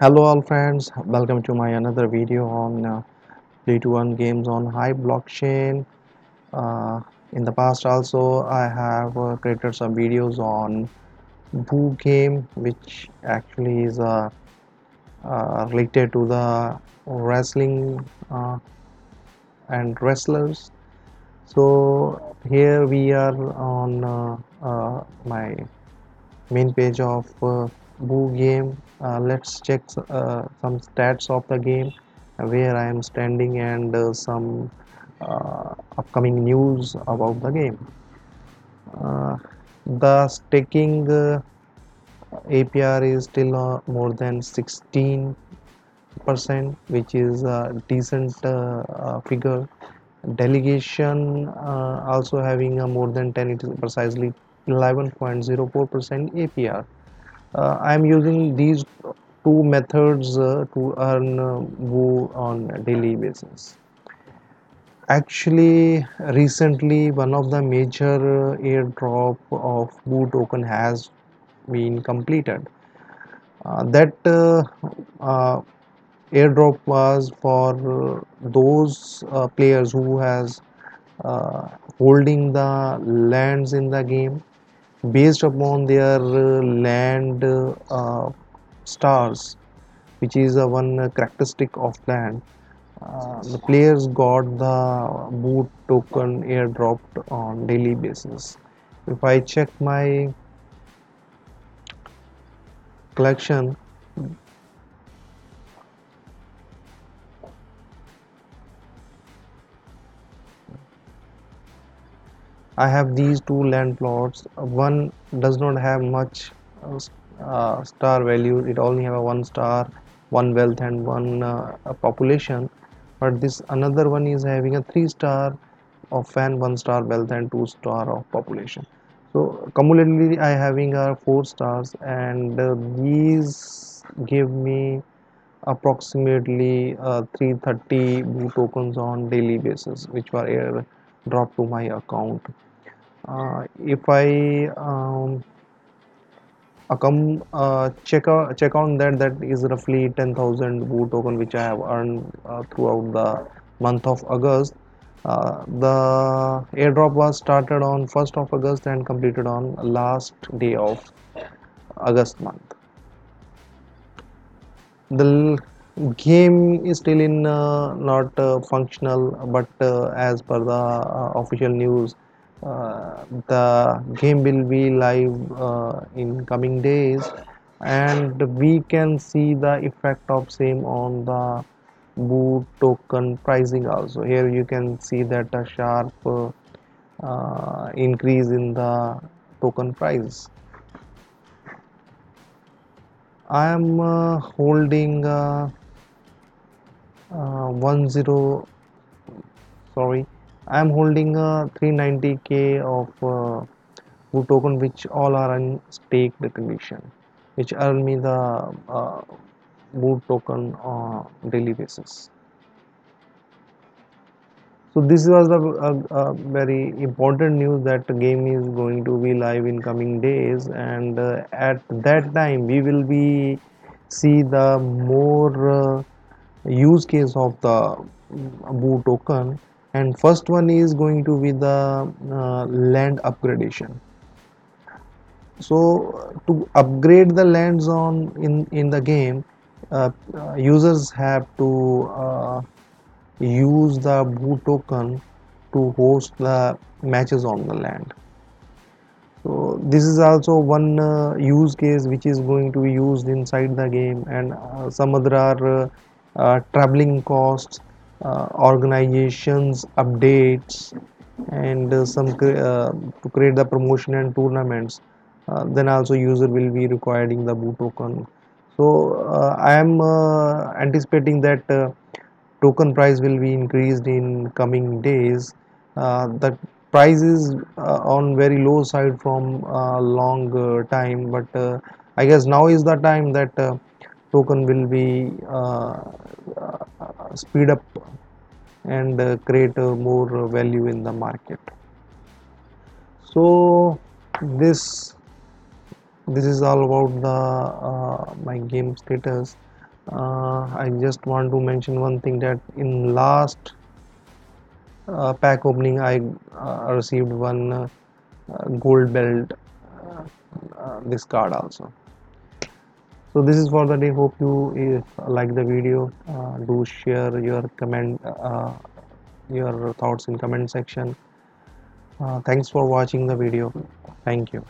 Hello all friends, welcome to my another video on uh, play to earn games on Hive blockchain. Uh, in the past also I have uh, created some videos on Woo game which actually is uh, uh, related to the wrestling uh, and wrestlers. So here we are on uh, my main page of Woo game. Uh, let's check uh, some stats of the game, where I am standing, and uh, some upcoming news about the game. The staking uh, APR is still uh, more than 16 percent, which is a decent uh, figure. Delegation also having a more than 10, it is precisely 11.04 percent APR. Uh, I am using these two methods uh, to earn uh, Woo on daily basis. Actually, recently one of the major uh, airdrop of Woo token has been completed. Uh, that uh, airdrop was for those players who has holding the lands in the game based upon their uh, land uh, stars which is a one uh, characteristic of land uh, the players got the Woo token airdropped on daily basis. If i check my collection I have these two land plots. One does not have much uh, uh, star value. It only have a one star, one wealth, and one uh, population. But this another one is having a three star of fan, one star wealth, and two star of population. So cumulatively, I having a four stars, and uh, these give me approximately uh, 330 Woo tokens on daily basis, which were dropped to my account uh, if I um, come uh, check out check on that that is roughly 10,000 Woo token which I have earned uh, throughout the month of August. Uh, the airdrop was started on 1st of August and completed on last day of August month. The game is still in uh, not uh, functional, but uh, as per the uh, official news, the game will be live in coming days, and we can see the effect of same on the Woo token pricing also. Here you can see that a sharp uh, increase in the token price. I am uh, holding uh, uh, 10 sorry. I am holding a 390k of uh, Woo token which all are in staked condition which earn me the uh, Woo token on daily basis. So this was the uh, uh, very important news that the game is going to be live in coming days and uh, at that time we will be see the more uh, use case of the Woo token. And first one is going to be the uh, land upgradation. So to upgrade the lands on in in the game uh, uh, users have to uh, use the Woo token to host the matches on the land. So this is also one uh, use case which is going to be used inside the game. And uh, some other are uh, uh, traveling costs uh, organizations updates and uh, some cre- uh, to create the promotion and tournaments. Uh, then also user will be requiring the Woo token. So uh, i am uh, anticipating that uh, token price will be increased in coming days. Uh, the price is uh, on very low side from a long uh, time but uh, i guess now is the time that uh, token will be uh, uh, speed up and uh, create more value in the market. So this this is all about the my game status. I just want to mention one thing that in last uh, pack opening I uh, received one uh, gold belt this card also so this is for the day. Hope you uh, like the video. Uh, do share your comment uh, your thoughts in comment section. Uh, thanks for watching the video. Thank you